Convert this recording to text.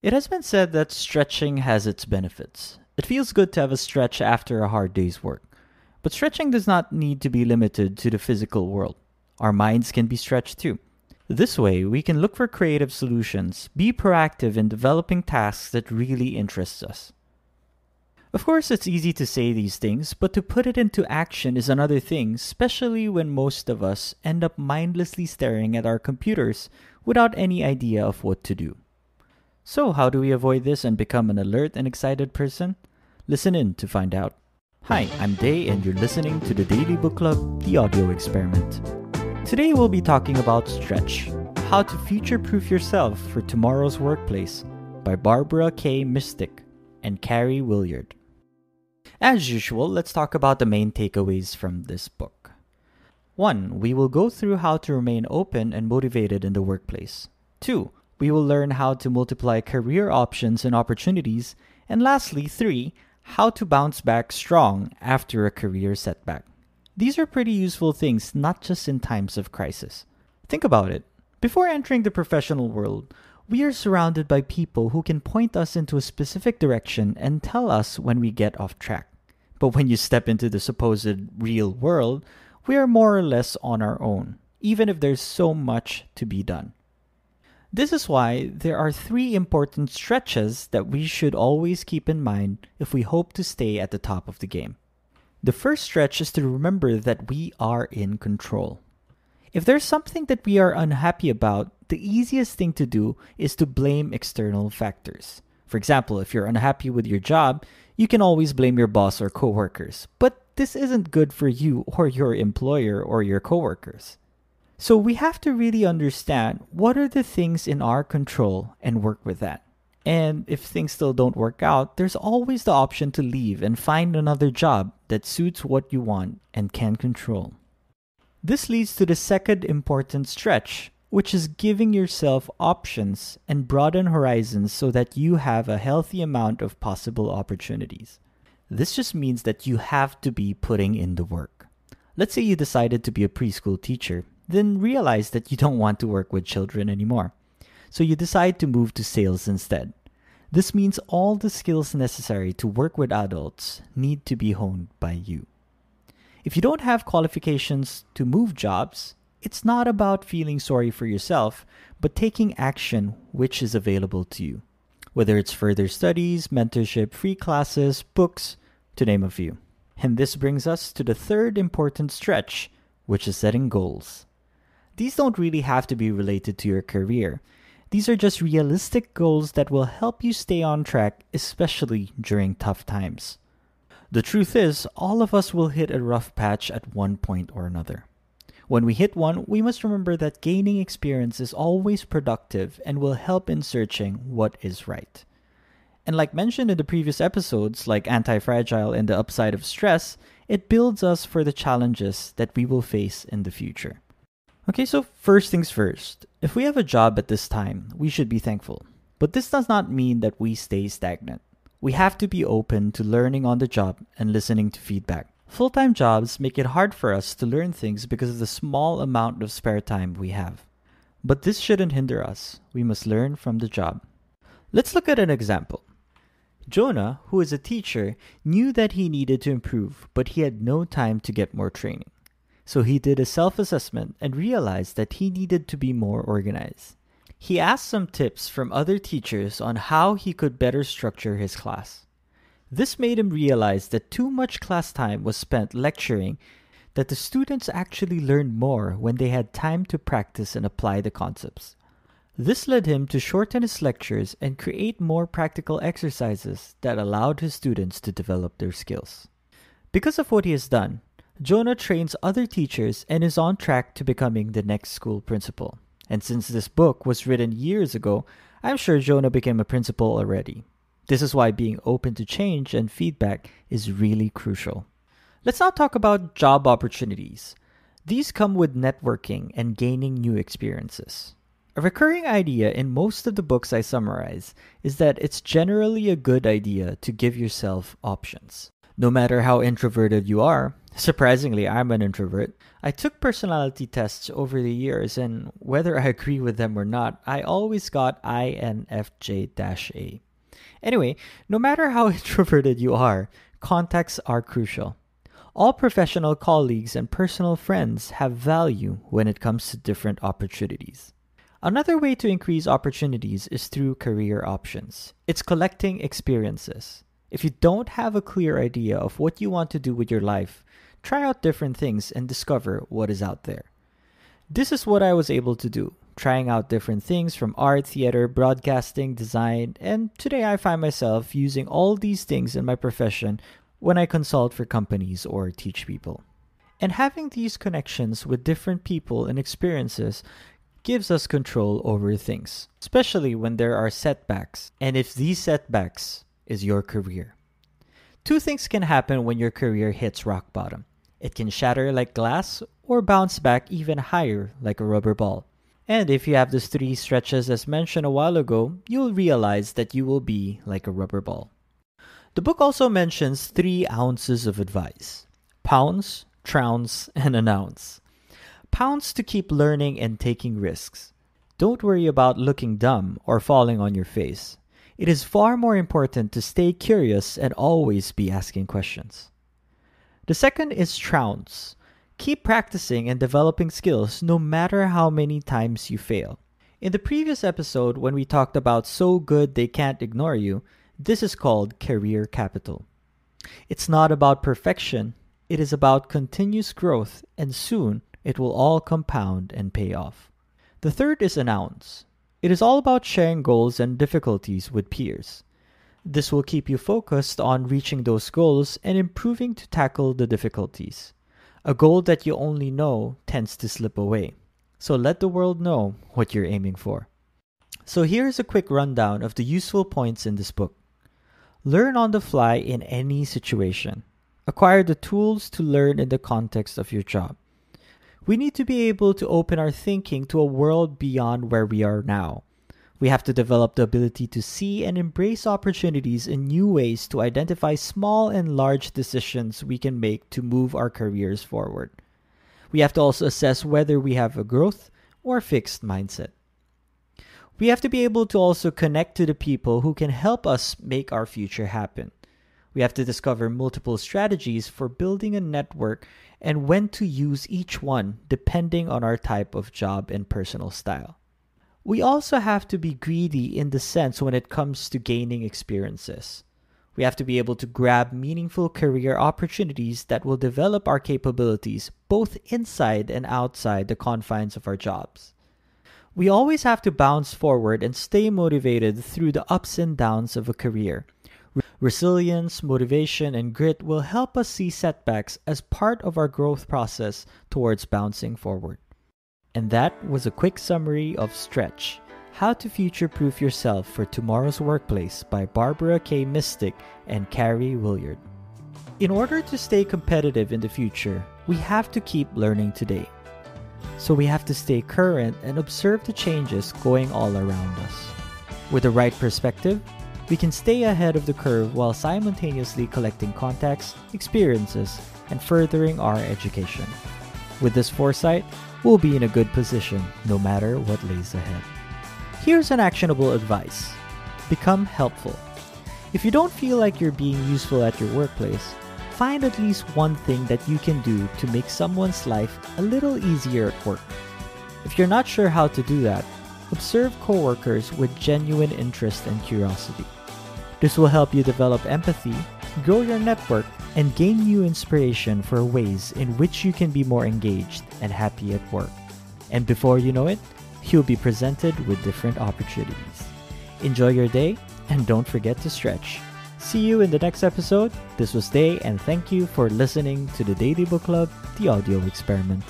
It has been said that stretching has its benefits. It feels good to have a stretch after a hard day's work. But stretching does not need to be limited to the physical world. Our minds can be stretched too. This way, we can look for creative solutions, be proactive in developing tasks that really interest us. Of course, it's easy to say these things, but to put it into action is another thing, especially when most of us end up mindlessly staring at our computers without any idea of what to do. So, how do we avoid this and become an alert and excited person? Listen in to find out. Hi, I'm Day, and you're listening to the Daily Book Club, the audio experiment. Today, we'll be talking about Stretch How to Future Proof Yourself for Tomorrow's Workplace by Barbara K. Mistick and Karie Willyerd. As usual, let's talk about the main takeaways from this book. 1. We will go through how to remain open and motivated in the workplace. 2. We will learn how to multiply career options and opportunities. And lastly, 3. How to bounce back strong after a career setback. These are pretty useful things, not just in times of crisis. Think about it. Before entering the professional world, we are surrounded by people who can point us into a specific direction and tell us when we get off track. But when you step into the supposed real world, we are more or less on our own, even if there's so much to be done. This is why there are three important stretches that we should always keep in mind if we hope to stay at the top of the game. The first stretch is to remember that we are in control. If there's something that we are unhappy about, the easiest thing to do is to blame external factors. For example, if you're unhappy with your job, you can always blame your boss or coworkers. But this isn't good for you or your employer or your coworkers. So we have to really understand what are the things in our control and work with that. And if things still don't work out, there's always the option to leave and find another job that suits what you want and can control. This leads to the second important stretch, which is giving yourself options and broaden horizons so that you have a healthy amount of possible opportunities. This just means that you have to be putting in the work. Let's say you decided to be a preschool teacher, then realize that you don't want to work with children anymore. So you decide to move to sales instead. This means all the skills necessary to work with adults need to be honed by you. If you don't have qualifications to move jobs, it's not about feeling sorry for yourself, but taking action which is available to you. Whether it's further studies, mentorship, free classes, books, to name a few. And this brings us to the third important stretch, which is setting goals. These don't really have to be related to your career. These are just realistic goals that will help you stay on track, especially during tough times. The truth is, all of us will hit a rough patch at one point or another. When we hit one, we must remember that gaining experience is always productive and will help in searching what is right. And like mentioned in the previous episodes, like Anti Fragile and the Upside of Stress, it builds us for the challenges that we will face in the future. Okay, so first things first. If we have a job at this time, we should be thankful. But this does not mean that we stay stagnant. We have to be open to learning on the job and listening to feedback. Full time jobs make it hard for us to learn things because of the small amount of spare time we have. But this shouldn't hinder us. We must learn from the job. Let's look at an example. Jonah, who is a teacher, knew that he needed to improve, but he had no time to get more training. So he did a self assessment and realized that he needed to be more organized. He asked some tips from other teachers on how he could better structure his class. This made him realize that too much class time was spent lecturing, that the students actually learned more when they had time to practice and apply the concepts. This led him to shorten his lectures and create more practical exercises that allowed his students to develop their skills. Because of what he has done, Jonah trains other teachers and is on track to becoming the next school principal. And since this book was written years ago, I'm sure Jonah became a principal already. This is why being open to change and feedback is really crucial. Let's now talk about job opportunities. These come with networking and gaining new experiences. A recurring idea in most of the books I summarize is that it's generally a good idea to give yourself options. No matter how introverted you are, surprisingly, I'm an introvert. I took personality tests over the years, and whether I agree with them or not, I always got INFJ A. Anyway, no matter how introverted you are, contacts are crucial. All professional colleagues and personal friends have value when it comes to different opportunities. Another way to increase opportunities is through career options. It's collecting experiences. If you don't have a clear idea of what you want to do with your life, try out different things and discover what is out there. This is what I was able to do, trying out different things from art, theater, broadcasting, design, and today I find myself using all these things in my profession when I consult for companies or teach people. And having these connections with different people and experiences gives us control over things, especially when there are setbacks, and if these setbacks is your career. Two things can happen when your career hits rock bottom. It can shatter like glass or bounce back even higher like a rubber ball. And if you have those three stretches as mentioned a while ago, you'll realize that you will be like a rubber ball. The book also mentions three ounces of advice pounce, trounce, and an ounce. Pounce to keep learning and taking risks. Don't worry about looking dumb or falling on your face. It is far more important to stay curious and always be asking questions. The second is trounce. Keep practicing and developing skills no matter how many times you fail. In the previous episode, when we talked about so good they can't ignore you, this is called career capital. It's not about perfection, it is about continuous growth, and soon it will all compound and pay off. The third is announce. It is all about sharing goals and difficulties with peers. This will keep you focused on reaching those goals and improving to tackle the difficulties. A goal that you only know tends to slip away. So let the world know what you're aiming for. So here's a quick rundown of the useful points in this book. Learn on the fly in any situation. Acquire the tools to learn in the context of your job. We need to be able to open our thinking to a world beyond where we are now. We have to develop the ability to see and embrace opportunities in new ways to identify small and large decisions we can make to move our careers forward. We have to also assess whether we have a growth or fixed mindset. We have to be able to also connect to the people who can help us make our future happen. We have to discover multiple strategies for building a network and when to use each one depending on our type of job and personal style. We also have to be greedy in the sense when it comes to gaining experiences. We have to be able to grab meaningful career opportunities that will develop our capabilities both inside and outside the confines of our jobs. We always have to bounce forward and stay motivated through the ups and downs of a career Resilience, motivation, and grit will help us see setbacks as part of our growth process towards bouncing forward. And that was a quick summary of Stretch How to Future Proof Yourself for Tomorrow's Workplace by Barbara K. Mistick and Karie Willyerd. In order to stay competitive in the future, we have to keep learning today. So we have to stay current and observe the changes going all around us. With the right perspective, we can stay ahead of the curve while simultaneously collecting contacts, experiences, and furthering our education. With this foresight, we'll be in a good position no matter what lays ahead. Here's an actionable advice become helpful. If you don't feel like you're being useful at your workplace, find at least one thing that you can do to make someone's life a little easier at work. If you're not sure how to do that, observe coworkers with genuine interest and curiosity. This will help you develop empathy, grow your network, and gain new inspiration for ways in which you can be more engaged and happy at work. And before you know it, you'll be presented with different opportunities. Enjoy your day and don't forget to stretch. See you in the next episode. This was Day, and thank you for listening to the Daily Book Club, the audio experiment.